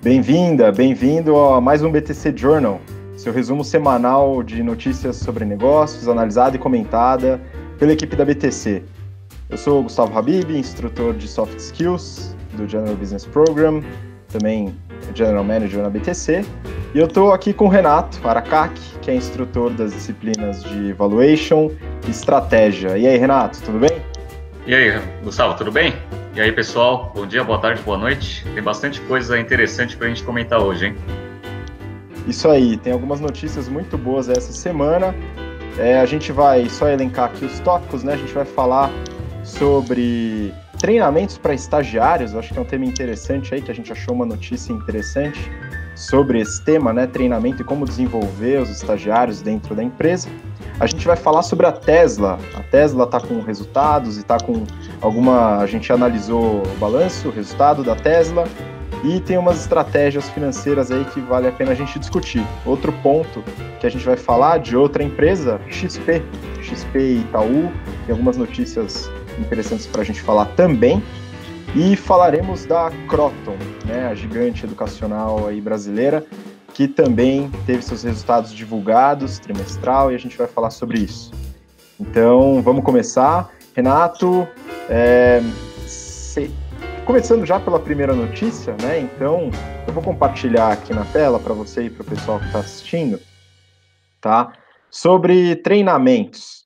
Bem-vinda, bem-vindo a mais um BTC Journal, seu resumo semanal de notícias sobre negócios, analisada e comentada pela equipe da BTC. Eu sou o Gustavo Habib, instrutor de Soft Skills do General Business Program, também General Manager na BTC, e eu estou aqui com o Renato Aracac, que é instrutor das disciplinas de Evaluation e Estratégia. E aí, Renato, tudo bem? E aí, Gustavo, tudo bem? E aí, pessoal, bom dia, boa tarde, boa noite. Tem bastante coisa interessante para a gente comentar hoje, hein? Isso aí, tem algumas notícias muito boas essa semana. É, a gente vai só elencar aqui os tópicos, né? A gente vai falar sobre treinamentos para estagiários. Acho que é um tema interessante aí, que a gente achou uma notícia interessante sobre esse tema, né? Treinamento e como desenvolver os estagiários dentro da empresa. A gente vai falar sobre a Tesla. A Tesla está com resultados e está com alguma. A gente analisou o balanço, o resultado da Tesla e tem umas estratégias financeiras aí que vale a pena a gente discutir. Outro ponto que a gente vai falar de outra empresa, XP, XP e Itaú, tem algumas notícias interessantes para a gente falar também. E falaremos da Croton, né, a gigante educacional aí brasileira, que também teve seus resultados divulgados trimestral e a gente vai falar sobre isso. Então, vamos começar. Renato, é, se, começando já pela primeira notícia, né? Então, eu vou compartilhar aqui na tela para você e para o pessoal que está assistindo, tá? Sobre treinamentos,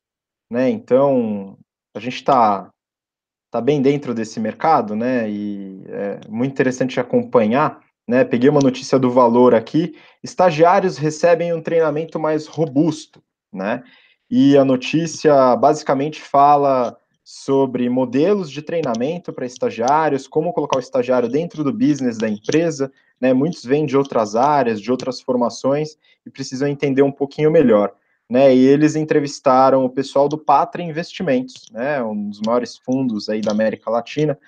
né? Então, a gente está tá bem dentro desse mercado, né? E é muito interessante acompanhar né? Peguei uma notícia do Valor aqui. Estagiários recebem um treinamento mais robusto, né? E a notícia basicamente fala sobre modelos de treinamento para estagiários, como colocar o estagiário dentro do business da empresa, né? Muitos vêm de outras áreas, de outras formações e precisam entender um pouquinho melhor. Né, e eles entrevistaram o pessoal do Patra Investimentos, né, um dos maiores fundos aí da América Latina,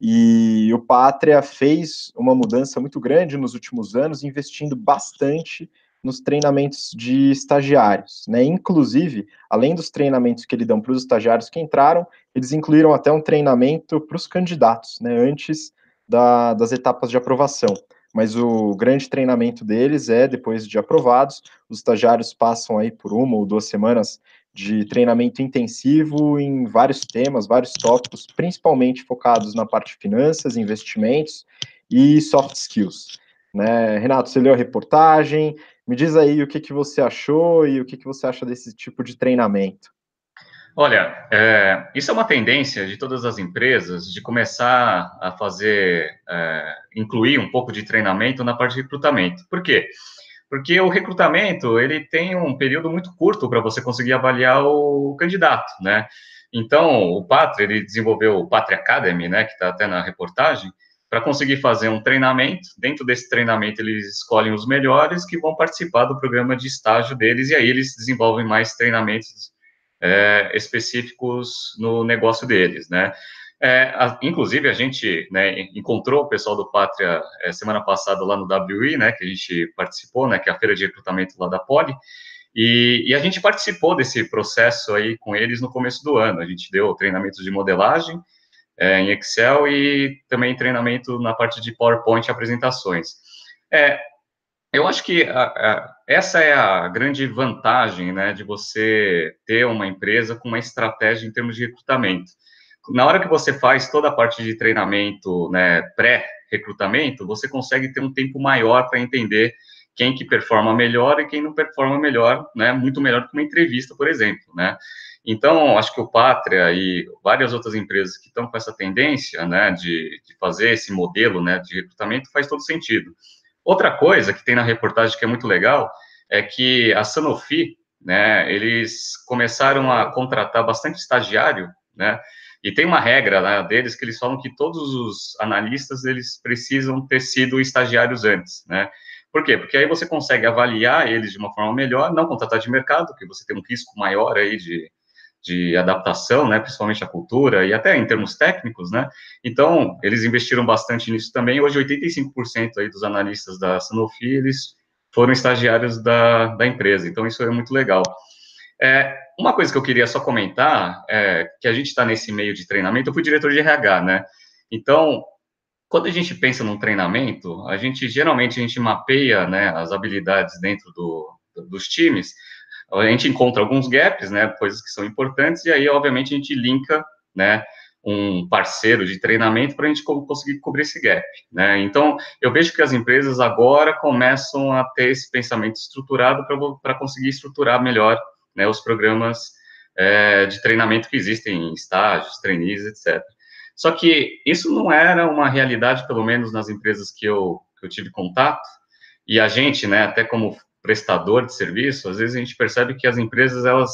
e o Pátria fez uma mudança muito grande nos últimos anos, investindo bastante nos treinamentos de estagiários, né? Inclusive, além dos treinamentos que eles dão para os estagiários que entraram, eles incluíram até um treinamento para os candidatos, né? Antes da, das etapas de aprovação. Mas o grande treinamento deles é depois de aprovados, os estagiários passam aí por uma ou duas semanas de treinamento intensivo em vários temas, vários tópicos, principalmente focados na parte de finanças, investimentos e soft skills. Né? Renato, você leu a reportagem? Me diz aí o que, que você achou e o que, que você acha desse tipo de treinamento. Olha, é, isso é uma tendência de todas as empresas de começar a fazer, é, incluir um pouco de treinamento na parte de recrutamento. Por quê? Porque o recrutamento, ele tem um período muito curto para você conseguir avaliar o candidato, né? Então, o Pátria, ele desenvolveu o Pátria Academy, né, que está até na reportagem, para conseguir fazer um treinamento. Dentro desse treinamento, eles escolhem os melhores que vão participar do programa de estágio deles, e aí eles desenvolvem mais treinamentos é, específicos no negócio deles, né? É, a, inclusive, a gente né, encontrou o pessoal do Pátria é, semana passada lá no WI, né, que a gente participou, né, que é a feira de recrutamento lá da Poli, e, e, a gente participou desse processo aí com eles no começo do ano. A gente deu treinamentos de modelagem é, em Excel e também treinamento na parte de PowerPoint e apresentações. É, eu acho que a, a, essa é a grande vantagem né, de você ter uma empresa com uma estratégia em termos de recrutamento na hora que você faz toda a parte de treinamento, né, pré-recrutamento, você consegue ter um tempo maior para entender quem que performa melhor e quem não performa melhor, né, muito melhor que uma entrevista, por exemplo, né. Então, acho que o Pátria e várias outras empresas que estão com essa tendência, né, de, de fazer esse modelo, né, de recrutamento faz todo sentido. Outra coisa que tem na reportagem que é muito legal é que a Sanofi, né, eles começaram a contratar bastante estagiário, né, e tem uma regra né, deles que eles falam que todos os analistas eles precisam ter sido estagiários antes, né? Por quê? Porque aí você consegue avaliar eles de uma forma melhor, não contratar de mercado, que você tem um risco maior aí de, de adaptação, né, principalmente à cultura e até em termos técnicos, né? Então, eles investiram bastante nisso também. Hoje, 85% aí dos analistas da Sanofi, eles foram estagiários da, da empresa. Então, isso é muito legal. É, uma coisa que eu queria só comentar é que a gente está nesse meio de treinamento. Eu fui diretor de RH, né? Então, quando a gente pensa num treinamento, a gente geralmente a gente mapeia né, as habilidades dentro do, dos times, a gente encontra alguns gaps, né, coisas que são importantes, e aí, obviamente, a gente linka, né, um parceiro de treinamento para a gente conseguir cobrir esse gap, né? Então, eu vejo que as empresas agora começam a ter esse pensamento estruturado para conseguir estruturar melhor né, os programas é, de treinamento que existem, estágios, trainees, etc. Só que isso não era uma realidade, pelo menos nas empresas que eu, que eu tive contato, e a gente, né, até como prestador de serviço, às vezes a gente percebe que as empresas, elas,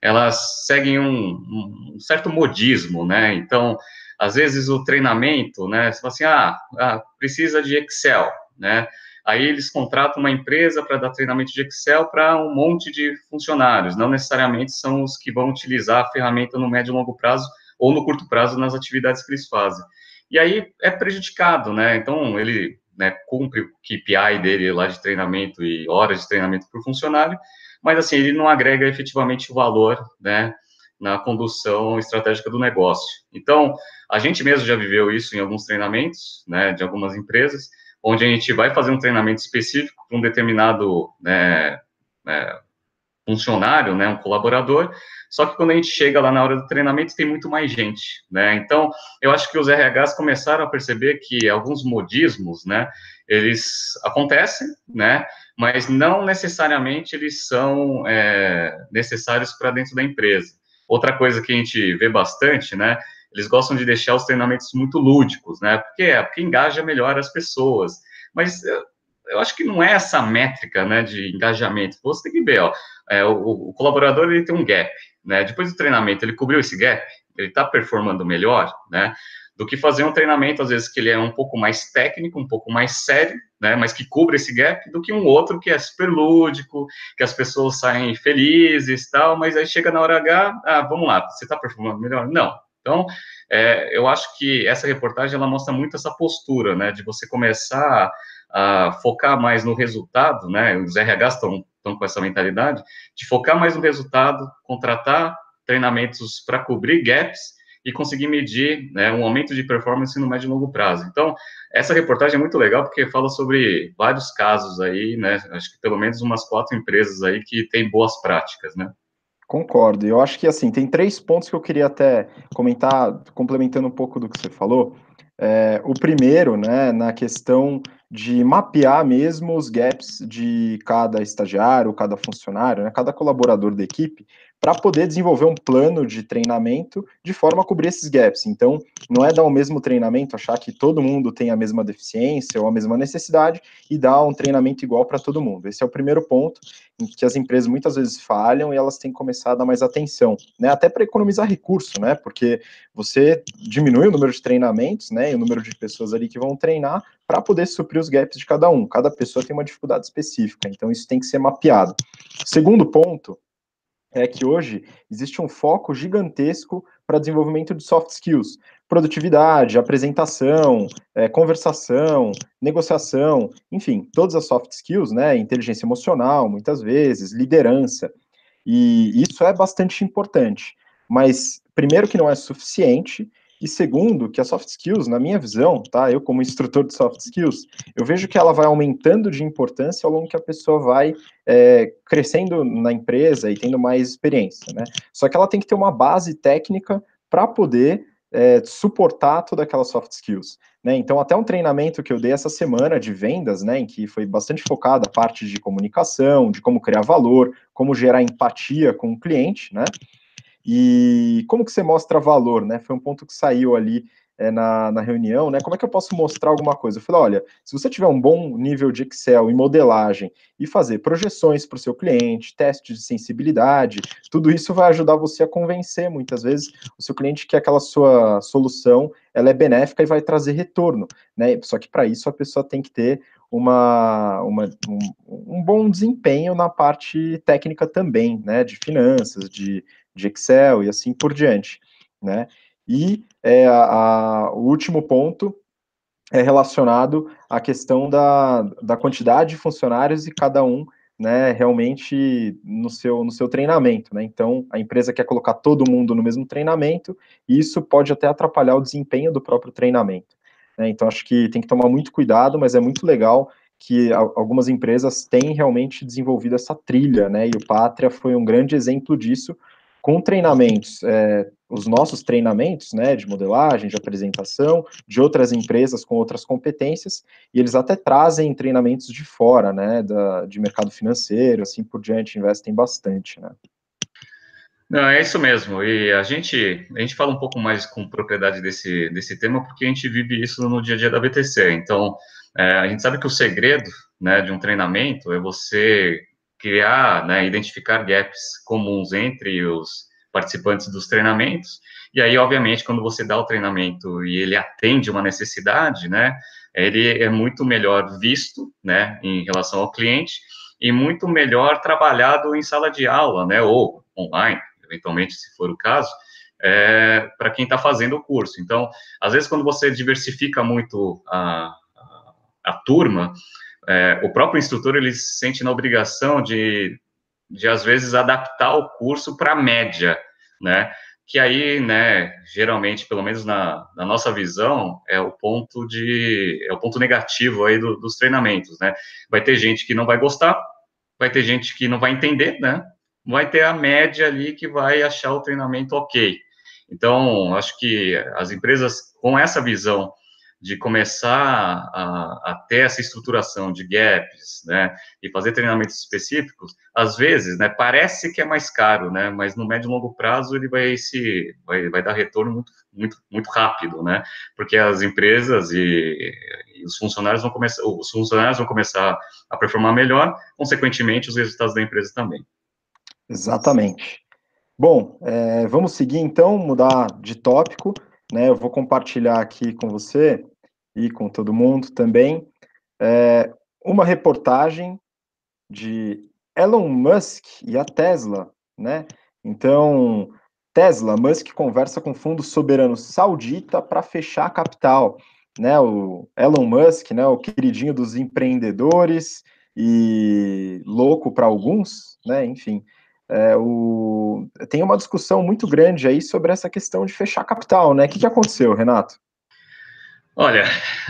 elas seguem um, um certo modismo, né, então, às vezes o treinamento, né, você fala assim, ah, ah precisa de Excel, né, aí eles contratam uma empresa para dar treinamento de Excel para um monte de funcionários, não necessariamente são os que vão utilizar a ferramenta no médio e longo prazo, ou no curto prazo nas atividades que eles fazem. E aí é prejudicado, né? Então, ele né, cumpre o KPI dele lá de treinamento e horas de treinamento por funcionário, mas assim, ele não agrega efetivamente o valor, né, na condução estratégica do negócio. Então, a gente mesmo já viveu isso em alguns treinamentos, né, de algumas empresas, onde a gente vai fazer um treinamento específico para um determinado né, é, funcionário, né, um colaborador, só que quando a gente chega lá na hora do treinamento, tem muito mais gente, né? Então, eu acho que os RHs começaram a perceber que alguns modismos, né, eles acontecem, né, mas não necessariamente eles são é, necessários para dentro da empresa. Outra coisa que a gente vê bastante, né, eles gostam de deixar os treinamentos muito lúdicos, né, porque é porque engaja melhor as pessoas. Mas eu acho que não é essa métrica, né, de engajamento. Você tem que ver, ó, é, o, o, colaborador ele tem um gap, né? Depois do treinamento ele cobriu esse gap, ele está performando melhor, né? Do que fazer um treinamento às vezes que ele é um pouco mais técnico, um pouco mais sério, né? Mas que cubre esse gap, do que um outro que é super lúdico, que as pessoas saem felizes, tal. Mas aí chega na hora H, ah, vamos lá, você está performando melhor? Não. Então, é, eu acho que essa reportagem ela mostra muito essa postura, né? De você começar a focar mais no resultado, né? Os RHs estão com essa mentalidade de focar mais no resultado, contratar treinamentos para cobrir gaps e conseguir medir né, um aumento de performance no médio e longo prazo. Então, essa reportagem é muito legal porque fala sobre vários casos aí, né? Acho que pelo menos umas quatro empresas aí que têm boas práticas, né? Concordo. Eu acho que assim tem três pontos que eu queria até comentar, complementando um pouco do que você falou. É, o primeiro, né, na questão de mapear mesmo os gaps de cada estagiário, cada funcionário, né, cada colaborador da equipe, para poder desenvolver um plano de treinamento de forma a cobrir esses gaps. Então, não é dar o mesmo treinamento, achar que todo mundo tem a mesma deficiência ou a mesma necessidade e dar um treinamento igual para todo mundo. Esse é o primeiro ponto em que as empresas muitas vezes falham e elas têm que começar a dar mais atenção, né? Até para economizar recurso, né? Porque você diminui o número de treinamentos, né? E o número de pessoas ali que vão treinar para poder suprir os gaps de cada um. Cada pessoa tem uma dificuldade específica, então isso tem que ser mapeado. Segundo ponto é que hoje existe um foco gigantesco para desenvolvimento de soft skills, produtividade, apresentação, é, conversação, negociação, enfim, todas as soft skills, né, inteligência emocional, muitas vezes, liderança, e isso é bastante importante, mas primeiro que não é suficiente, e segundo, que a soft skills, na minha visão, tá? Eu como instrutor de soft skills, eu vejo que ela vai aumentando de importância ao longo que a pessoa vai é, crescendo na empresa e tendo mais experiência, né? Só que ela tem que ter uma base técnica para poder é, suportar todas aquelas soft skills. Né? Então, até um treinamento que eu dei essa semana de vendas, né, em que foi bastante focado a parte de comunicação, de como criar valor, como gerar empatia com o cliente, né? E como que você mostra valor, né? Foi um ponto que saiu ali é, na, na reunião, né? Como é que eu posso mostrar alguma coisa? Eu falei, olha, se você tiver um bom nível de Excel e modelagem e fazer projeções para o seu cliente, testes de sensibilidade, tudo isso vai ajudar você a convencer muitas vezes o seu cliente que aquela sua solução ela é benéfica e vai trazer retorno, né? Só que para isso a pessoa tem que ter uma, uma um, um, bom desempenho na parte técnica também, né? De finanças, de de Excel e assim por diante, né? E é, a, a, o último ponto é relacionado à questão da, da quantidade de funcionários e cada um né, realmente no seu, no seu treinamento, né? Então, a empresa quer colocar todo mundo no mesmo treinamento, e isso pode até atrapalhar o desempenho do próprio treinamento. Né? Então, acho que tem que tomar muito cuidado, mas é muito legal que algumas empresas têm realmente desenvolvido essa trilha, né? E o Pátria foi um grande exemplo disso, com treinamentos, é, os nossos treinamentos, né, de modelagem, de apresentação, de outras empresas com outras competências, e eles até trazem treinamentos de fora, né, da, de mercado financeiro, assim por diante, investem bastante, né. Não, é isso mesmo. E a gente, a gente fala um pouco mais com propriedade desse, desse tema porque a gente vive isso no dia a dia da BTC. Então, é, a gente sabe que o segredo né, de um treinamento é você criar, né, identificar gaps comuns entre os participantes dos treinamentos. E aí, obviamente, quando você dá o treinamento e ele atende uma necessidade, né, ele é muito melhor visto, né, em relação ao cliente e muito melhor trabalhado em sala de aula, né, ou online, eventualmente, se for o caso, é, para quem está fazendo o curso. Então, às vezes, quando você diversifica muito a, a, a turma, é, o próprio instrutor ele se sente na obrigação de, de às vezes, adaptar o curso para a média, né? Que aí, né, geralmente, pelo menos na, na, nossa visão, é o ponto de é o ponto negativo aí do, dos treinamentos, né? Vai ter gente que não vai gostar, vai ter gente que não vai entender, né? vai ter a média ali que vai achar o treinamento ok. Então, acho que as empresas com essa visão de começar a, a, ter essa estruturação de gaps, né, e fazer treinamentos específicos, às vezes, né, parece que é mais caro, né, mas no médio e longo prazo ele vai se vai, vai dar retorno muito, muito, muito rápido, né, porque as empresas e, e os funcionários vão começar, os funcionários vão começar a performar melhor, consequentemente os resultados da empresa também. Exatamente. Bom, é, vamos seguir então, mudar de tópico, né? Eu vou compartilhar aqui com você e com todo mundo também é, uma reportagem de Elon Musk e a Tesla, né? Então, Tesla, Musk conversa com fundo soberano saudita para fechar a capital, né? O Elon Musk, né? O queridinho dos empreendedores e louco para alguns, né? Enfim, é, o... tem uma discussão muito grande aí sobre essa questão de fechar capital, né? O que, que aconteceu, Renato? Olha,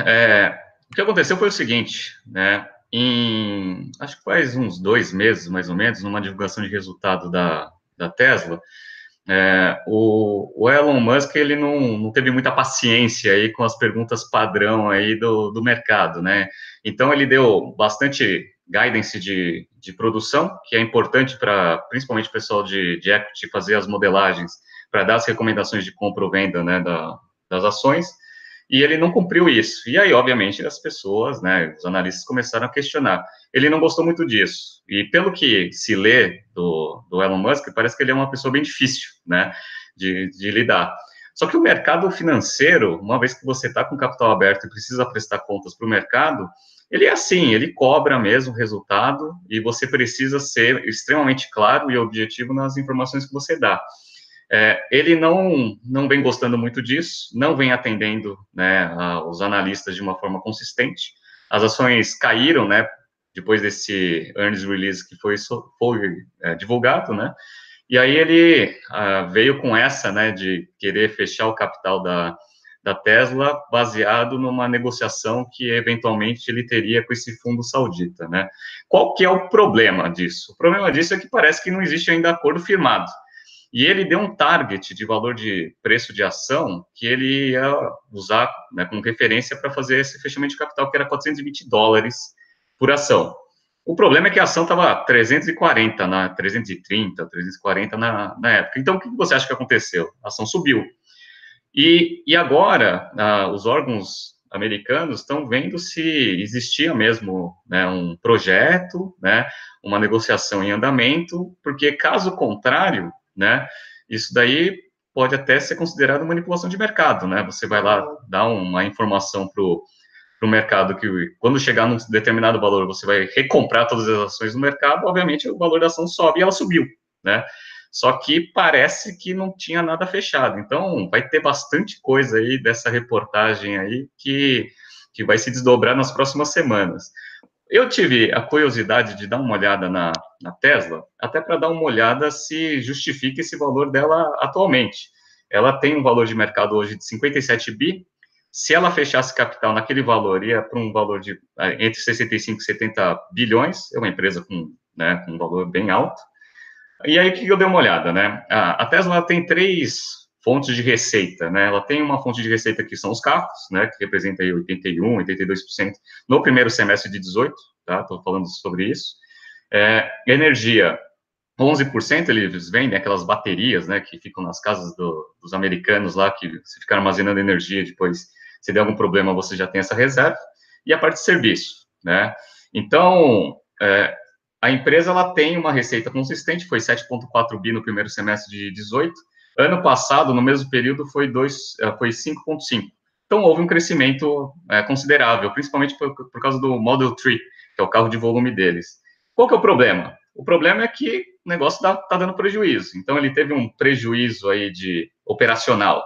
é, o que aconteceu foi o seguinte, né? Em acho que faz uns dois meses, mais ou menos, numa divulgação de resultado da, da Tesla, é, o, o, Elon Musk ele não, não, teve muita paciência aí com as perguntas padrão aí do, do mercado, né? Então ele deu bastante guidance de, de produção, que é importante para, principalmente o pessoal de, de equity, fazer as modelagens para dar as recomendações de compra ou venda, né, da, das ações, e ele não cumpriu isso. E aí, obviamente, as pessoas, né, os analistas começaram a questionar. Ele não gostou muito disso. E pelo que se lê do, do Elon Musk, parece que ele é uma pessoa bem difícil, né, de, de lidar. Só que o mercado financeiro, uma vez que você está com capital aberto e precisa prestar contas para o mercado, ele é assim, ele cobra mesmo o resultado e você precisa ser extremamente claro e objetivo nas informações que você dá. É, ele não, não vem gostando muito disso, não vem atendendo né, a, os analistas de uma forma consistente. As ações caíram, né, depois desse earnings release que foi, foi é, divulgado, né, e aí ele uh, veio com essa, né, de querer fechar o capital da, da Tesla baseado numa negociação que eventualmente ele teria com esse fundo saudita, né? Qual que é o problema disso? O problema disso é que parece que não existe ainda acordo firmado. E ele deu um target de valor de preço de ação que ele ia usar né, como referência para fazer esse fechamento de capital, que era 420 dólares por ação. O problema é que a ação estava 340, na 330, 340 na, na época. Então, o que você acha que aconteceu? A ação subiu. E, e agora, ah, os órgãos americanos estão vendo se existia mesmo né, um projeto, né, uma negociação em andamento, porque caso contrário, né, isso daí pode até ser considerado manipulação de mercado, né? Você vai lá dar uma informação para o mercado que quando chegar num determinado valor você vai recomprar todas as ações do mercado, obviamente o valor da ação sobe e ela subiu, né? Só que parece que não tinha nada fechado. Então, vai ter bastante coisa aí dessa reportagem aí que, que vai se desdobrar nas próximas semanas. Eu tive a curiosidade de dar uma olhada na, na Tesla, até para dar uma olhada se justifica esse valor dela atualmente. Ela tem um valor de mercado hoje de 57 bi, se ela fechasse capital naquele valor, ia para um valor de é, entre 65 e 70 bilhões, é uma empresa com, né, com um valor bem alto. E aí, o que eu dei uma olhada, né? A, Tesla tem três fontes de receita, né? Ela tem uma fonte de receita que são os carros, né? Que representa aí 81, 82% no primeiro semestre de 18, tá? Estou falando sobre isso. É, energia, 11% eles vendem aquelas baterias, né? Que ficam nas casas do, dos americanos lá, que se ficar armazenando energia depois, se der algum problema, você já tem essa reserva. E a parte de serviço, né? Então, é, a empresa ela tem uma receita consistente, foi 7,4 bi no primeiro semestre de 18. Ano passado, no mesmo período, foi, eh, foi 5,5. Então, houve um crescimento é, considerável, principalmente por, por, causa do Model 3, que é o carro de volume deles. Qual que é o problema? O problema é que o negócio está tá dando prejuízo. Então, ele teve um prejuízo aí de operacional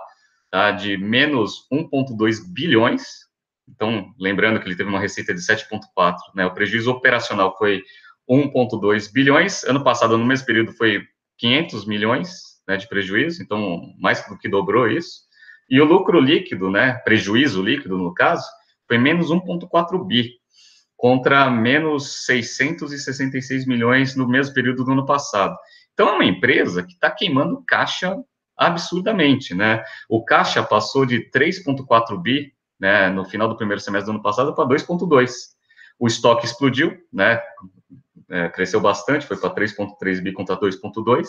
tá, de menos 1,2 bilhões. Então, lembrando que ele teve uma receita de 7,4, né? O prejuízo operacional foi 1,2 bilhões. Ano passado, no mesmo período, foi 500 milhões né, de prejuízo, então mais do que dobrou isso. E o lucro líquido, né, prejuízo líquido no caso, foi menos 1,4 bi, contra menos 666 milhões no mesmo período do ano passado. Então é uma empresa que está queimando caixa absurdamente, né? O caixa passou de 3,4 bi, né, no final do primeiro semestre do ano passado para 2,2. O estoque explodiu, né? é, cresceu bastante, foi para 3,3 bi contra 2,2.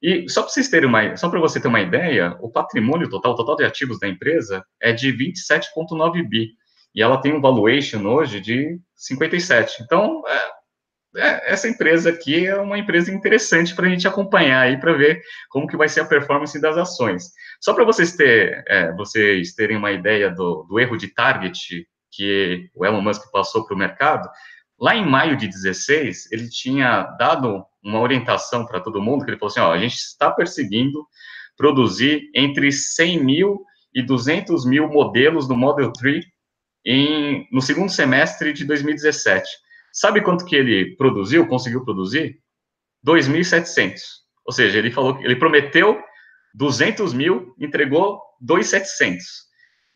E só para vocês terem uma, só para você ter uma ideia, o patrimônio total, o total de ativos da empresa é de 27,9 bi. E ela tem um valuation hoje de 57. Então, é, é, essa empresa aqui é uma empresa interessante para a gente acompanhar aí para ver como que vai ser a performance das ações. Só para vocês, ter, é, vocês terem uma ideia do, do erro de target que o Elon Musk passou para o mercado, Lá em maio de 16, ele tinha dado uma orientação para todo mundo, que ele falou assim, ó, a gente está perseguindo produzir entre 100 mil e 200 mil modelos do Model 3 em, no segundo semestre de 2017. Sabe quanto que ele produziu, conseguiu produzir? 2.700. Ou seja, ele falou que ele prometeu 200 mil, entregou 2.700.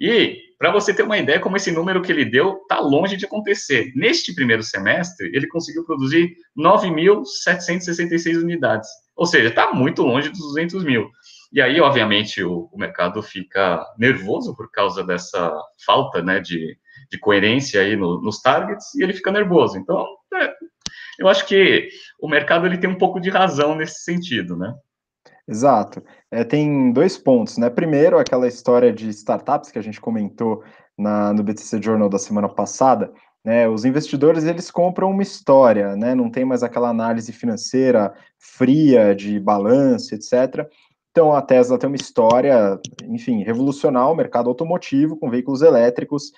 E para você ter uma ideia como esse número que ele deu está longe de acontecer. Neste primeiro semestre, ele conseguiu produzir 9.766 unidades. Ou seja, está muito longe dos 200 mil. E aí, obviamente, o, o, mercado fica nervoso por causa dessa falta né, de, de coerência aí no, nos targets, e ele fica nervoso. Então, é, eu acho que o mercado ele tem um pouco de razão nesse sentido, né? Exato. É, tem dois pontos, né? Primeiro, aquela história de startups que a gente comentou na, no BTC Journal da semana passada. Né, os investidores eles compram uma história, né, não tem mais aquela análise financeira fria de balanço, etc. Então a Tesla tem uma história, enfim, revolucionar o mercado automotivo com veículos elétricos,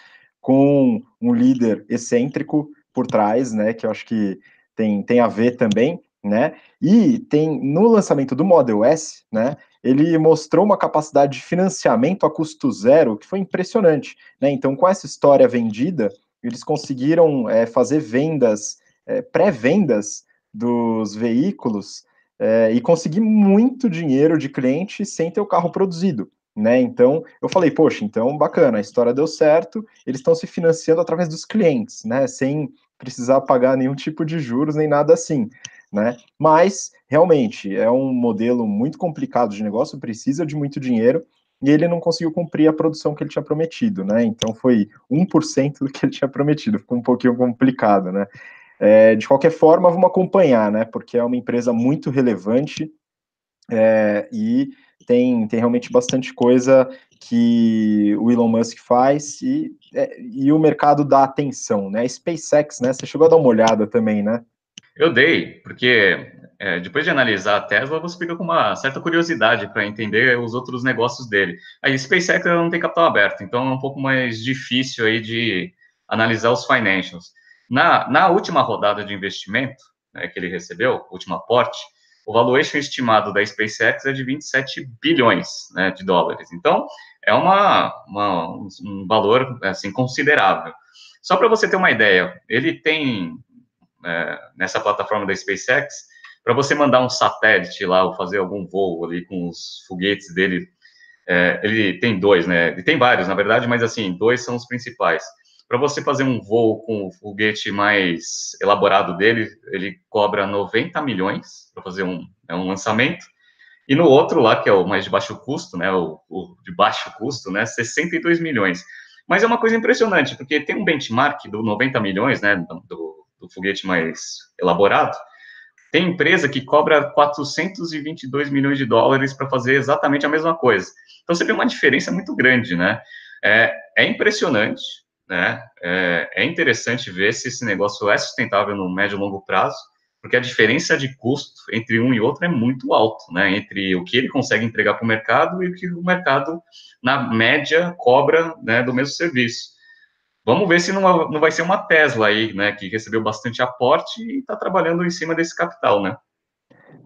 com um líder excêntrico por trás, né, que eu acho que tem, tem a ver também né? E tem no lançamento do Model S, né? Ele mostrou uma capacidade de financiamento a custo zero que foi impressionante, né? Então, com essa história vendida, eles conseguiram é, fazer vendas, é, pré-vendas dos veículos é, e conseguir muito dinheiro de cliente sem ter o carro produzido. Né? Então, eu falei, poxa, então bacana, a história deu certo, eles estão se financiando através dos clientes, né? Sem precisar pagar nenhum tipo de juros nem nada assim né? Mas, realmente, é um modelo muito complicado de negócio, precisa de muito dinheiro, e ele não conseguiu cumprir a produção que ele tinha prometido, né? Então foi 1% do que ele tinha prometido, ficou um pouquinho complicado, né? É, de qualquer forma, vamos acompanhar, né? Porque é uma empresa muito relevante é, e tem, tem realmente bastante coisa que o Elon Musk faz e, é, e o mercado dá atenção, né? SpaceX, né? Você chegou a dar uma olhada também, né? Eu dei, porque é, depois de analisar a Tesla, você fica com uma certa curiosidade para entender os outros negócios dele. A SpaceX não tem capital aberto, então é um pouco mais difícil aí de analisar os financials. Na, na última rodada de investimento né, que ele recebeu, último aporte, o valuation estimado da SpaceX é de 27 bilhões né, de dólares. Então, é uma, uma um valor assim considerável. Só para você ter uma ideia, ele tem é, nessa plataforma da SpaceX, para você mandar um satélite lá ou fazer algum voo ali com os foguetes dele É, ele tem dois, né? Ele tem vários, na verdade, mas assim, dois são os principais. Para você fazer um voo com o foguete mais elaborado dele, ele cobra 90 milhões para fazer um, é um lançamento. E no outro lá, que é o mais de baixo custo, né, o, o, de baixo custo, né, 62 milhões. Mas é uma coisa impressionante, porque tem um benchmark do 90 milhões, né, do, do foguete mais elaborado, tem empresa que cobra 422 milhões de dólares para fazer exatamente a mesma coisa. Então, você vê uma diferença muito grande, né? É, é impressionante, né? É, é, interessante ver se esse negócio é sustentável no médio e longo prazo, porque a diferença de custo entre um e outro é muito alto, né? Entre o que ele consegue entregar para o mercado e o que o mercado, na média, cobra né, do mesmo serviço. Vamos ver se não, não vai ser uma Tesla aí, né, que recebeu bastante aporte e está trabalhando em cima desse capital, né?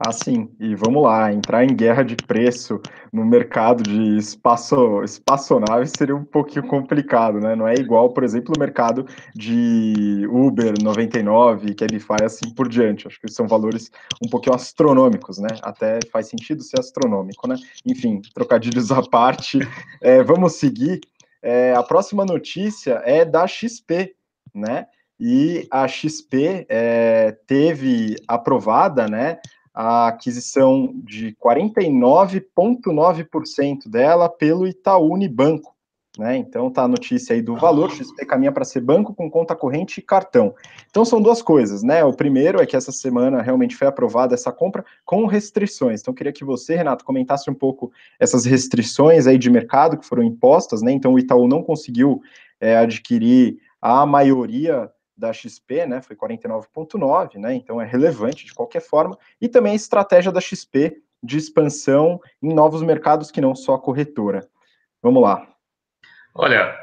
Assim, e vamos lá, entrar em guerra de preço no mercado de espaço, espaçonaves seria um pouquinho complicado, né? Não é igual, por exemplo, o mercado de Uber 99, Cabify, assim por diante. Acho que são valores um pouquinho astronômicos, né? Até faz sentido ser astronômico, né? Enfim, trocadilhos à parte, é, vamos seguir. É, a próxima notícia é da XP, né? E a XP é, teve aprovada, né, a aquisição de 49,9% dela pelo Itaú Unibanco. Né? Então tá a notícia aí do valor, XP caminha para ser banco com conta corrente e cartão. Então são duas coisas, né? O primeiro é que essa semana realmente foi aprovada essa compra com restrições. Então queria que você, Renato, comentasse um pouco essas restrições aí de mercado que foram impostas, né? Então o Itaú não conseguiu é, adquirir a maioria da XP, né, foi 49,9, né, então é relevante de qualquer forma, e também a estratégia da XP de expansão em novos mercados que não só a corretora. Vamos lá. Olha,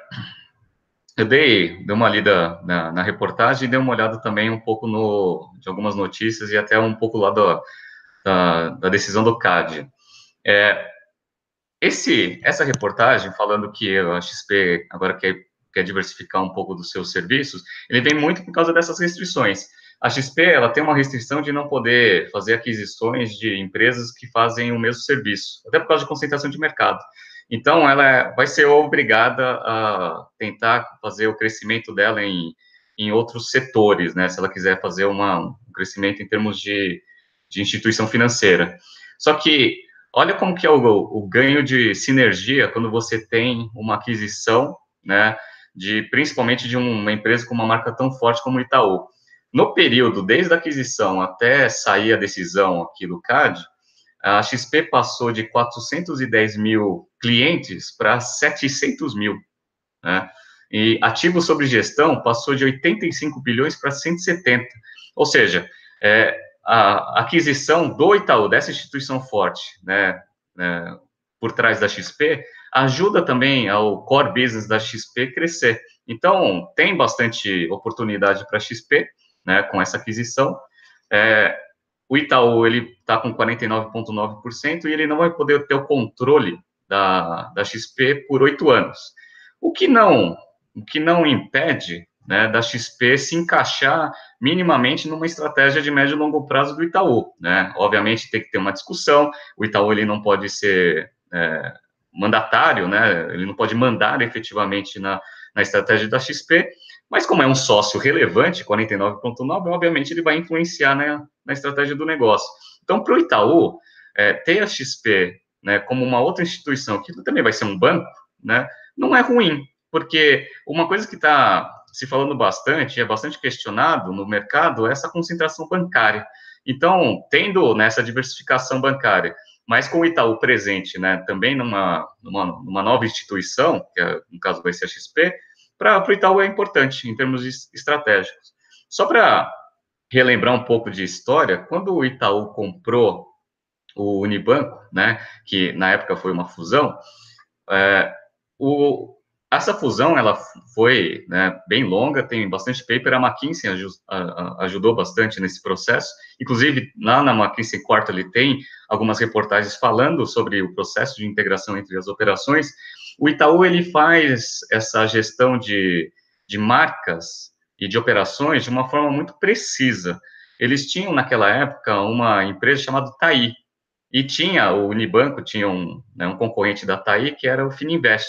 eu dei, dei uma lida na, na, reportagem e dei uma olhada também um pouco no, de algumas notícias e até um pouco lá do, da, da decisão do CAD. É, esse, essa reportagem falando que a XP agora quer quer diversificar um pouco dos seus serviços, ele vem muito por causa dessas restrições. A XP ela tem uma restrição de não poder fazer aquisições de empresas que fazem o mesmo serviço, até por causa de concentração de mercado. Então, ela vai ser obrigada a tentar fazer o crescimento dela em, em outros setores, né? Se ela quiser fazer uma, um crescimento em termos de, de instituição financeira. Só que, olha como que é o, o ganho de sinergia quando você tem uma aquisição, né? De principalmente de uma empresa com uma marca tão forte como o Itaú. No período, desde a aquisição até sair a decisão aqui do CAD, a XP passou de 410 mil clientes para 700 mil. Né? E ativos sobre gestão passou de 85 bilhões para 170. Ou seja, é, a aquisição do Itaú, dessa instituição forte, né, né, por trás da XP, ajuda também ao core business da XP crescer. Então, tem bastante oportunidade para a XP, né, com essa aquisição. É, o Itaú, ele está com 49,9% e ele não vai poder ter o controle da, da XP por oito anos. O que não, o que não impede né, da XP se encaixar minimamente numa estratégia de médio e longo prazo do Itaú. Né? Obviamente tem que ter uma discussão, o Itaú ele não pode ser é, mandatário, né? Ele não pode mandar efetivamente na, na estratégia da XP, mas como é um sócio relevante, 49,9, obviamente ele vai influenciar né, na estratégia do negócio. Então, para o Itaú, é, ter a XP né, como uma outra instituição, que também vai ser um banco, né, não é ruim, porque uma coisa que está se falando bastante, é bastante questionado no mercado, é essa concentração bancária. Então, tendo nessa diversificação bancária mas com o Itaú presente, né, também numa, numa, numa nova instituição, que é, no caso vai ser a XP, para o Itaú é importante em termos estratégicos. Só para relembrar um pouco de história, quando o Itaú comprou o Unibanco, né, que na época foi uma fusão, é, o, essa fusão, ela foi né, bem longa, tem bastante paper, a McKinsey ajudou bastante nesse processo, inclusive lá na McKinsey Quarterly tem algumas reportagens falando sobre o processo de integração entre as operações. O Itaú, ele faz essa gestão de, de marcas e de operações de uma forma muito precisa. Eles tinham, naquela época, uma empresa chamada TAI, e tinha, o Unibanco tinha um, né, um concorrente da TAI, que era o Fininvest.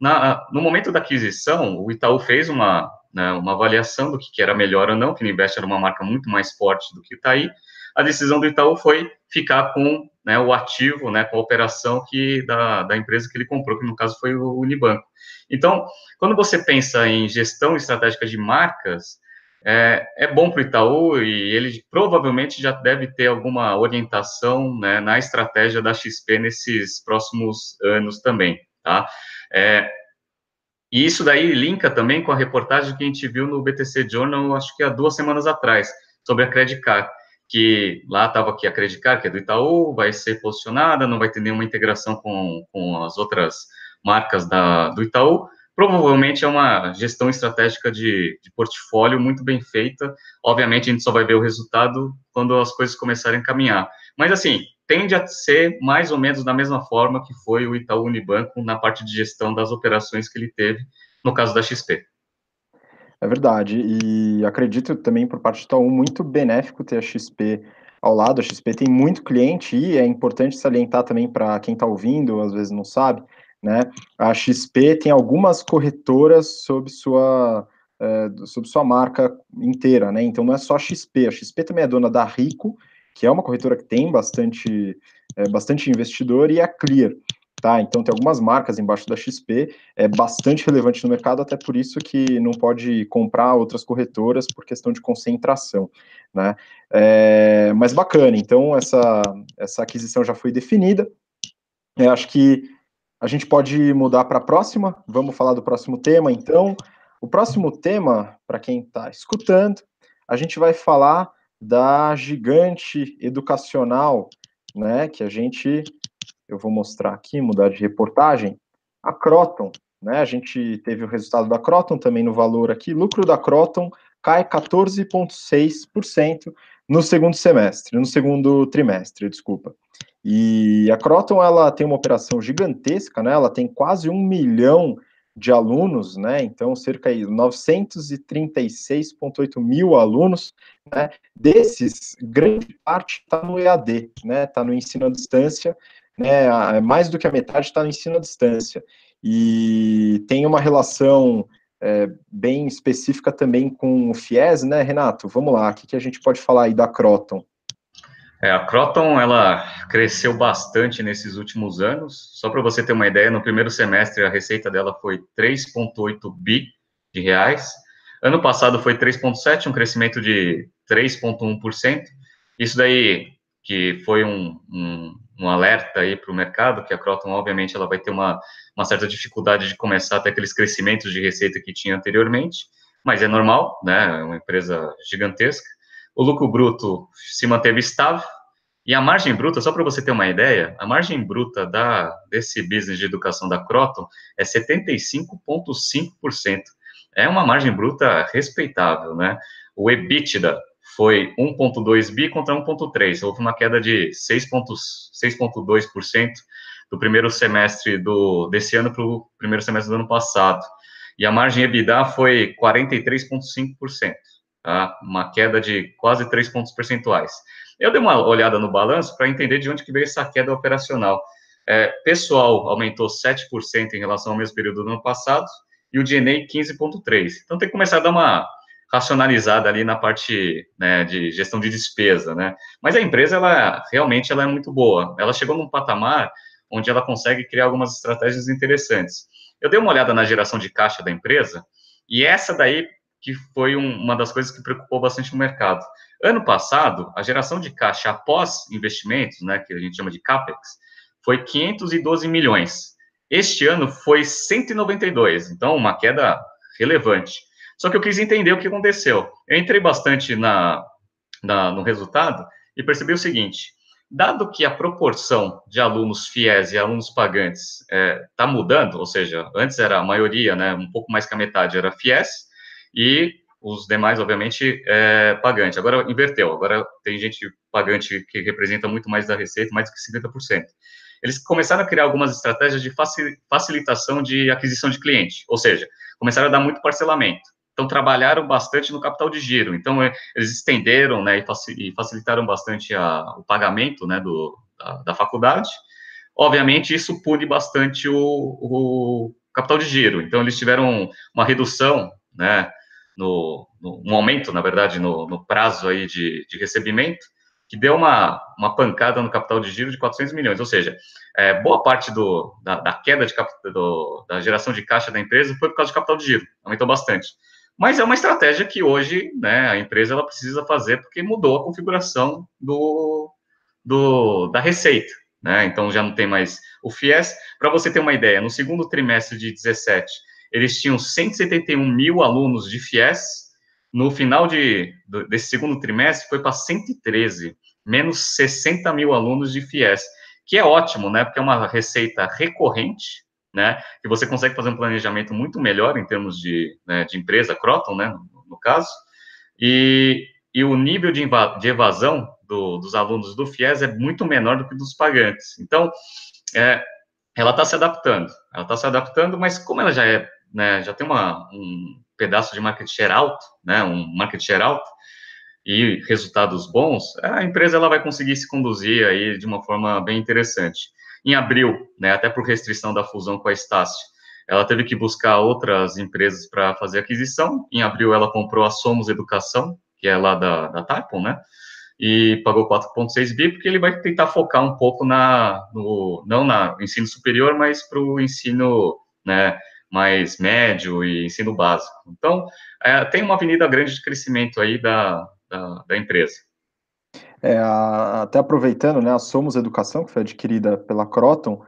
Na, no momento da aquisição, o Itaú fez uma, né, uma avaliação do que, que era melhor ou não, o Fininvest era uma marca muito mais forte do que o Itaí, a decisão do Itaú foi ficar com né, o ativo, né, com a operação que da, da empresa que ele comprou, que no caso foi o Unibanco. Então, quando você pensa em gestão estratégica de marcas, é, é bom para o Itaú e ele provavelmente já deve ter alguma orientação né, na estratégia da XP nesses próximos anos também, tá? É, e isso daí linka também com a reportagem que a gente viu no BTC Journal, acho que há duas semanas atrás, sobre a Credit Card, que lá estava aqui a Credit Card, que é do Itaú, vai ser posicionada, não vai ter nenhuma integração com, com as outras marcas da, do Itaú, provavelmente é uma gestão estratégica de, de, portfólio muito bem feita. Obviamente, a gente só vai ver o resultado quando as coisas começarem a caminhar. Mas, assim, tende a ser mais ou menos da mesma forma que foi o Itaú Unibanco na parte de gestão das operações que ele teve, no caso da XP. É verdade, e acredito também por parte do Itaú muito benéfico ter a XP ao lado. A XP tem muito cliente e é importante salientar também para quem está ouvindo, às vezes não sabe, né? A XP tem algumas corretoras sob sua, é, sob sua marca inteira, né? Então não é só a XP, a XP também é dona da Rico, que é uma corretora que tem bastante, é, bastante investidor, e a Clear. Tá, então tem algumas marcas embaixo da XP, é bastante relevante no mercado, até por isso que não pode comprar outras corretoras por questão de concentração, né? É, mas bacana, então essa, essa aquisição já foi definida. Eu acho que a gente pode mudar para a próxima. Vamos falar do próximo tema, então. O próximo tema, para quem está escutando, a gente vai falar da gigante educacional, né? Que a gente, eu vou mostrar aqui, mudar de reportagem, a Croton, né? A gente teve o resultado da Croton também no valor aqui. Lucro da Croton cai 14,6% no segundo semestre, no segundo trimestre, desculpa. E a Croton ela tem uma operação gigantesca, né? Ela tem quase um milhão de alunos, né? Então, cerca de 936,8 mil alunos, né? Desses, grande parte está no EAD, né? Está no ensino à distância, né? Mais do que a metade está no ensino à distância. E tem uma relação é, bem específica também com o FIES, né, Renato? Vamos lá, o que, que a gente pode falar aí da Croton? É, a Croton, ela cresceu bastante nesses últimos anos. Só para você ter uma ideia, no primeiro semestre a receita dela foi 3,8 bi de reais. Ano passado foi 3,7, um crescimento de 3,1%. Isso daí que foi um, um, um alerta aí para o mercado, que a Croton, obviamente, ela vai ter uma, uma certa dificuldade de começar até aqueles crescimentos de receita que tinha anteriormente, mas é normal, né? É uma empresa gigantesca. O lucro bruto se manteve estável, e a margem bruta, só para você ter uma ideia, a margem bruta da, desse business de educação da Croton é 75,5%. É uma margem bruta respeitável, né? O EBITDA foi 1,2 bi contra 1,3. Houve uma queda de 6,2% do primeiro semestre do, desse ano para o primeiro semestre do ano passado. E a margem EBITDA foi 43,5%, tá? uma queda de quase 3 pontos percentuais. Eu dei uma olhada no balanço para entender de onde que veio essa queda operacional. É, pessoal aumentou 7% em relação ao mesmo período do ano passado e o DNA 15,3%. Então tem que começar a dar uma racionalizada ali na parte né, de gestão de despesa, né? Mas a empresa, ela realmente ela é muito boa. Ela chegou num patamar onde ela consegue criar algumas estratégias interessantes. Eu dei uma olhada na geração de caixa da empresa e essa daí que foi um, uma das coisas que preocupou bastante no mercado. Ano passado, a geração de caixa após investimentos, né, que a gente chama de CAPEX, foi 512 milhões. Este ano foi 192, então uma queda relevante. Só que eu quis entender o que aconteceu. Eu entrei bastante na, na no resultado e percebi o seguinte: dado que a proporção de alunos fiéis e alunos pagantes está é, tá mudando, ou seja, antes era a maioria, né, um pouco mais que a metade era fiéis, e os demais, obviamente, é pagante. Agora inverteu, agora tem gente pagante que representa muito mais da receita, mais que 50%. Eles começaram a criar algumas estratégias de facilitação de aquisição de cliente, ou seja, começaram a dar muito parcelamento. Então, trabalharam bastante no capital de giro. Então, é, eles estenderam né, e facilitaram bastante a, o pagamento né, do, da, da faculdade. Obviamente, isso pune bastante o, o, capital de giro. Então, eles tiveram uma redução, né, no, no um aumento, na verdade, no, no prazo aí de, de recebimento, que deu uma, uma pancada no capital de giro de 400 milhões, ou seja, é, boa parte do, da, da queda de do, da geração de caixa da empresa foi por causa de capital de giro, aumentou bastante. Mas é uma estratégia que hoje né, a empresa ela precisa fazer porque mudou a configuração do, do, da receita. Né? Então já não tem mais o FIES. Para você ter uma ideia, no segundo trimestre de 17, eles tinham 171 mil alunos de FIES, no final de, desse segundo trimestre, foi para 113, menos 60 mil alunos de FIES, que é ótimo, né? Porque é uma receita recorrente, né? Que você consegue fazer um planejamento muito melhor em termos de, né, de empresa, Croton, né? No, no caso. E, e o nível de, de evasão do, dos alunos do FIES é muito menor do que dos pagantes. Então, é, ela está se adaptando. Ela está se adaptando, mas como ela já é, né, já tem uma, um, pedaço de market share alto, né, um market share alto, e resultados bons, a empresa ela vai conseguir se conduzir aí de uma forma bem interessante. Em abril, né, até por restrição da fusão com a Estácio, ela teve que buscar outras empresas para fazer aquisição. Em abril, ela comprou a Somos Educação, que é lá da, da Typon, né? E pagou 4,6 bi, porque ele vai tentar focar um pouco na, no, não na ensino superior, mas para o ensino, né, mais médio e ensino básico. Então, é, tem uma avenida grande de crescimento aí da, da, da empresa. É, a, até aproveitando, né, a Somos Educação, que foi adquirida pela Croton,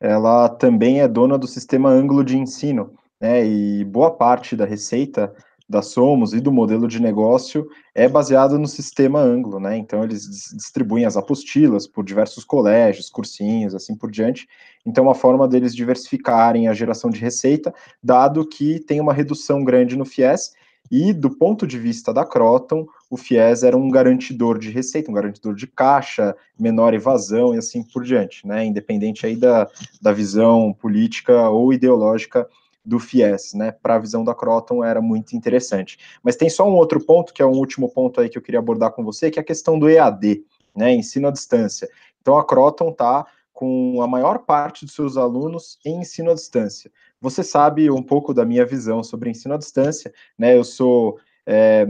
ela também é dona do sistema Ângulo de ensino, né, e boa parte da receita da Somos e do modelo de negócio é baseado no sistema Anglo, né? Então eles distribuem as apostilas por diversos colégios, cursinhos, assim por diante. Então é uma forma deles diversificarem a geração de receita, dado que tem uma redução grande no FIES e do ponto de vista da Croton, o FIES era um garantidor de receita, um garantidor de caixa, menor evasão e assim por diante, né? Independente aí da, da visão política ou ideológica do FIES, né, para a visão da Croton era muito interessante. Mas tem só um outro ponto, que é um último ponto aí que eu queria abordar com você, que é a questão do EAD, né, ensino à distância. Então a Croton está com a maior parte dos seus alunos em ensino à distância. Você sabe um pouco da minha visão sobre ensino à distância, né? Eu sou é,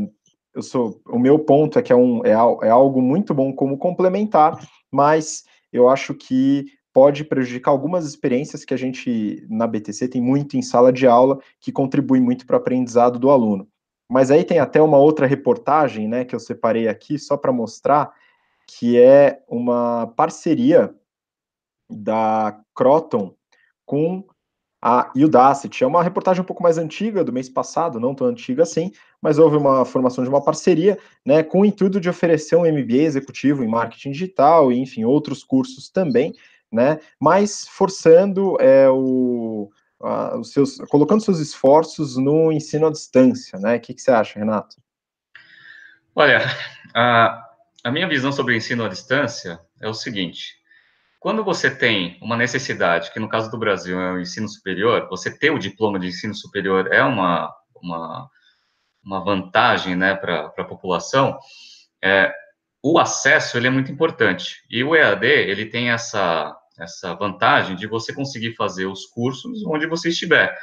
eu sou o meu ponto é que é, um, é, é algo muito bom como complementar, mas eu acho que pode prejudicar algumas experiências que a gente na BTC tem muito em sala de aula, que contribui muito para o aprendizado do aluno. Mas aí tem até uma outra reportagem, né, que eu separei aqui só para mostrar, que é uma parceria da Croton com a Udacity. É uma reportagem um pouco mais antiga, do mês passado, não tão antiga assim, mas houve uma formação de uma parceria, né, com o intuito de oferecer um MBA executivo em marketing digital e, enfim, outros cursos também, né? Mas forçando é, o, a, os seus, colocando seus esforços no ensino à distância, né? O que, que você acha, Renato? Olha, a, a minha visão sobre o ensino à distância é o seguinte: quando você tem uma necessidade, que no caso do Brasil é o ensino superior, você ter o diploma de ensino superior é uma, uma, uma vantagem né, para a população, é, o acesso ele é muito importante. E o EAD ele tem essa essa vantagem de você conseguir fazer os cursos onde você estiver,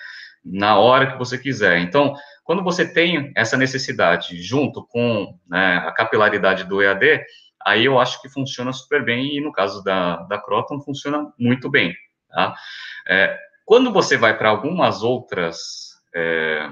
na hora que você quiser. Então, quando você tem essa necessidade junto com né, a capilaridade do EAD, aí eu acho que funciona super bem e no caso da, da Croton funciona muito bem. Tá? É, quando você vai para algumas outras é,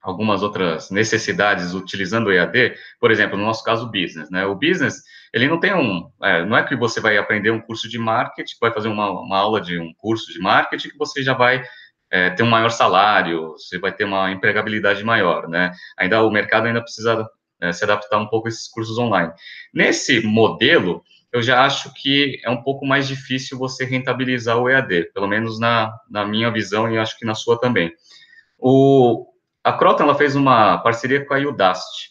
algumas outras necessidades utilizando o EAD, por exemplo, no nosso caso, o business, né? O business, ele não tem um, é, não é que você vai aprender um curso de marketing, vai fazer uma, uma aula de um curso de marketing que você já vai é, ter um maior salário, você vai ter uma empregabilidade maior, né? Ainda o mercado ainda precisa é, se adaptar um pouco a esses cursos online. Nesse modelo, eu já acho que é um pouco mais difícil você rentabilizar o EAD, pelo menos na, na minha visão e acho que na sua também. O, a Croton ela fez uma parceria com a Udacity.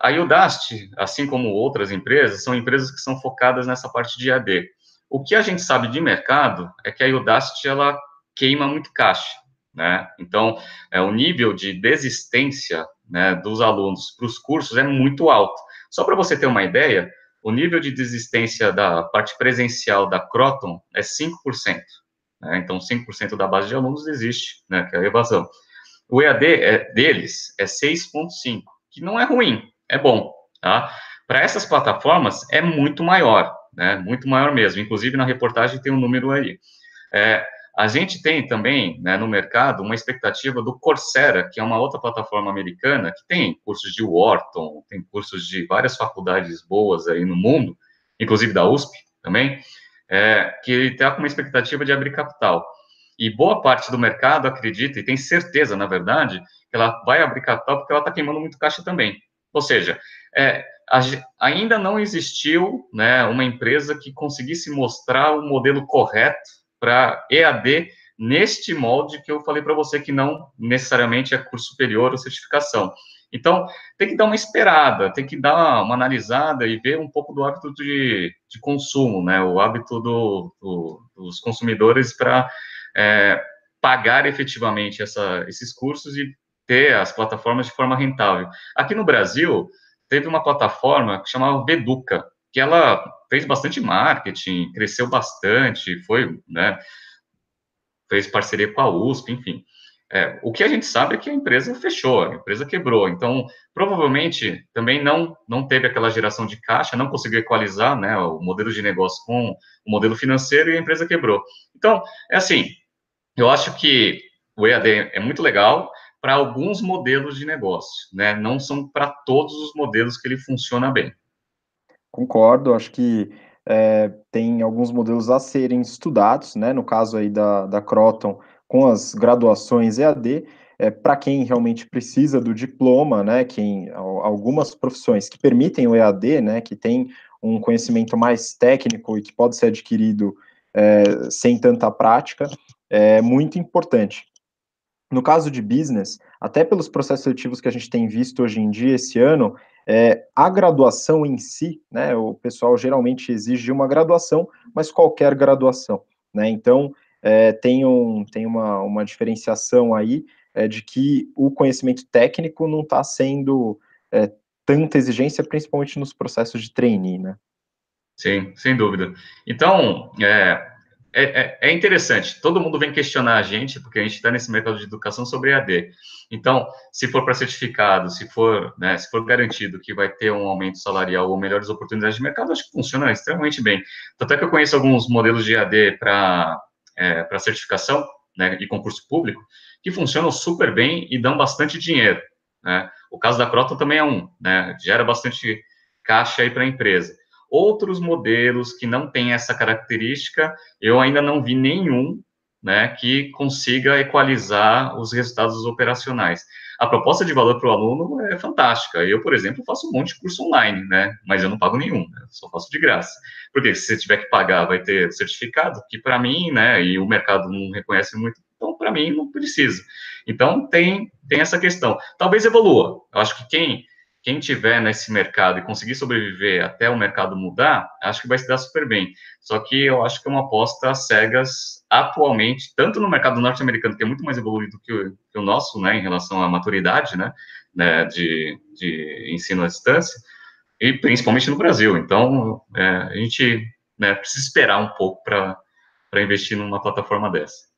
A Udacity, assim como outras empresas, são empresas que são focadas nessa parte de AD. O que a gente sabe de mercado é que a Udacity ela queima muito caixa, né? Então, é, o nível de desistência né, dos alunos para os cursos é muito alto. Só para você ter uma ideia, o nível de desistência da parte presencial da Croton é 5%. Né? Então, 5% da base de alunos desiste, né, que é a evasão. O EAD é, deles é 6,5%, que não é ruim, é bom. Tá? Para essas plataformas, é muito maior, né, muito maior mesmo. Inclusive, na reportagem tem um número aí. É, a gente tem também né, no mercado uma expectativa do Coursera, que é uma outra plataforma americana que tem cursos de Wharton, tem cursos de várias faculdades boas aí no mundo, inclusive da USP também, é, que está com uma expectativa de abrir capital. E boa parte do mercado acredita, e tem certeza, na verdade, que ela vai abrir capital porque ela está queimando muito caixa também. Ou seja, é, a, ainda não existiu né, uma empresa que conseguisse mostrar o modelo correto para EAD neste molde que eu falei para você que não necessariamente é curso superior ou certificação. Então, tem que dar uma esperada, tem que dar uma analisada e ver um pouco do hábito de, de consumo, né? O hábito do, do, dos consumidores para é, pagar efetivamente essa, esses cursos e ter as plataformas de forma rentável. Aqui no Brasil, teve uma plataforma que chamava Veduca, que ela fez bastante marketing, cresceu bastante, foi, né, fez parceria com a USP, enfim. É, o que a gente sabe é que a empresa fechou, a empresa quebrou. Então, provavelmente também não não teve aquela geração de caixa, não conseguiu equalizar, né, o modelo de negócio com o modelo financeiro e a empresa quebrou. Então, é assim, eu acho que o EAD é muito legal para alguns modelos de negócio, né? Não são para todos os modelos que ele funciona bem. Concordo, acho que é, tem alguns modelos a serem estudados, né? No caso aí da, da Croton, com as graduações EAD, é, para quem realmente precisa do diploma, né? Quem, algumas profissões que permitem o EAD, né? Que tem um conhecimento mais técnico e que pode ser adquirido é, sem tanta prática, é muito importante. No caso de business, até pelos processos seletivos que a gente tem visto hoje em dia, esse ano, é, a graduação em si, né, o pessoal geralmente exige uma graduação, mas qualquer graduação, né, então é, tem, um, tem uma, uma diferenciação aí é, de que o conhecimento técnico não está sendo é, tanta exigência, principalmente nos processos de trainee, né. Sim, sem dúvida. Então, é, é, é, é, interessante, todo mundo vem questionar a gente, porque a gente está nesse mercado de educação sobre AD. Então, se for para certificado, se for, né, se for garantido que vai ter um aumento salarial ou melhores oportunidades de mercado, acho que funciona extremamente bem. Tanto é que eu conheço alguns modelos de AD para é, certificação né, e concurso público que funcionam super bem e dão bastante dinheiro. Né? O caso da Croton também é um, né, gera bastante caixa aí para a empresa. Outros modelos que não têm essa característica, eu ainda não vi nenhum né, que consiga equalizar os resultados operacionais. A proposta de valor para o aluno é fantástica. Eu, por exemplo, faço um monte de curso online, né, mas eu não pago nenhum, né, só faço de graça. Porque se você tiver que pagar, vai ter certificado, que para mim, né, e o mercado não reconhece muito, então para mim não precisa. Então tem tem essa questão. Talvez evolua. Eu acho que quem quem tiver nesse mercado e conseguir sobreviver até o mercado mudar, acho que vai se dar super bem. Só que eu acho que é uma aposta cegas atualmente, tanto no mercado norte-americano, que é muito mais evoluído que o, que o, nosso, né, em relação à maturidade, né, né de, de ensino à distância, e principalmente no Brasil. Então, é, a gente né, precisa esperar um pouco para investir numa plataforma dessa.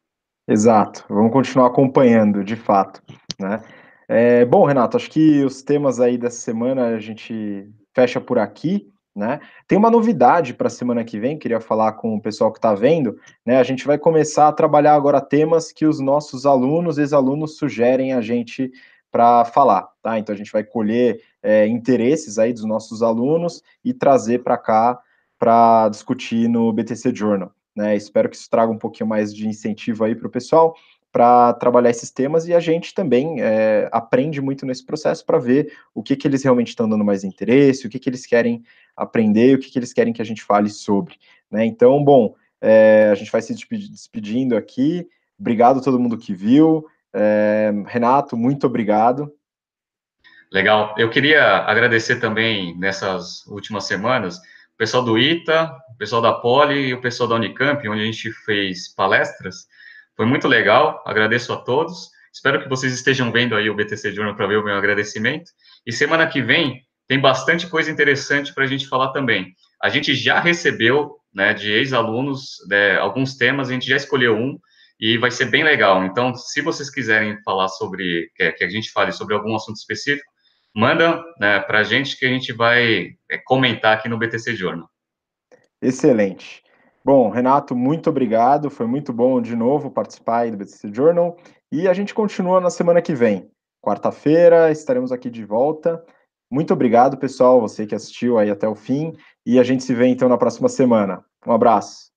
Exato. Vamos continuar acompanhando, de fato, né? É, bom, Renato, acho que os temas aí dessa semana a gente fecha por aqui, né? Tem uma novidade para a semana que vem, queria falar com o pessoal que está vendo, né? A gente vai começar a trabalhar agora temas que os nossos alunos e ex-alunos sugerem a gente para falar, tá? Então a gente vai colher é, interesses aí dos nossos alunos e trazer para cá para discutir no BTC Journal. Né, espero que isso traga um pouquinho mais de incentivo aí para o pessoal para trabalhar esses temas e a gente também é, aprende muito nesse processo para ver o que, que eles realmente estão dando mais interesse, o que, que eles querem aprender, o que, que eles querem que a gente fale sobre. Né? Então, bom, é, a gente vai se despedindo aqui. Obrigado a todo mundo que viu. É, Renato, muito obrigado. Legal. Eu queria agradecer também nessas últimas semanas o pessoal do ITA, o pessoal da Poli e o pessoal da Unicamp, onde a gente fez palestras. Foi muito legal, agradeço a todos. Espero que vocês estejam vendo aí o BTC Journal para ver o meu agradecimento. E semana que vem tem bastante coisa interessante para a gente falar também. A gente já recebeu, né, de ex-alunos, né, alguns temas, a gente já escolheu um, e vai ser bem legal. Então, se vocês quiserem falar sobre, que, que a gente fale sobre algum assunto específico, manda né, para a gente que a gente vai é, comentar aqui no BTC Journal. Excelente. Bom, Renato, muito obrigado. Foi muito bom de novo participar do BTC Journal. E a gente continua na semana que vem. Quarta-feira estaremos aqui de volta. Muito obrigado, pessoal, você que assistiu aí até o fim. E a gente se vê então na próxima semana. Um abraço.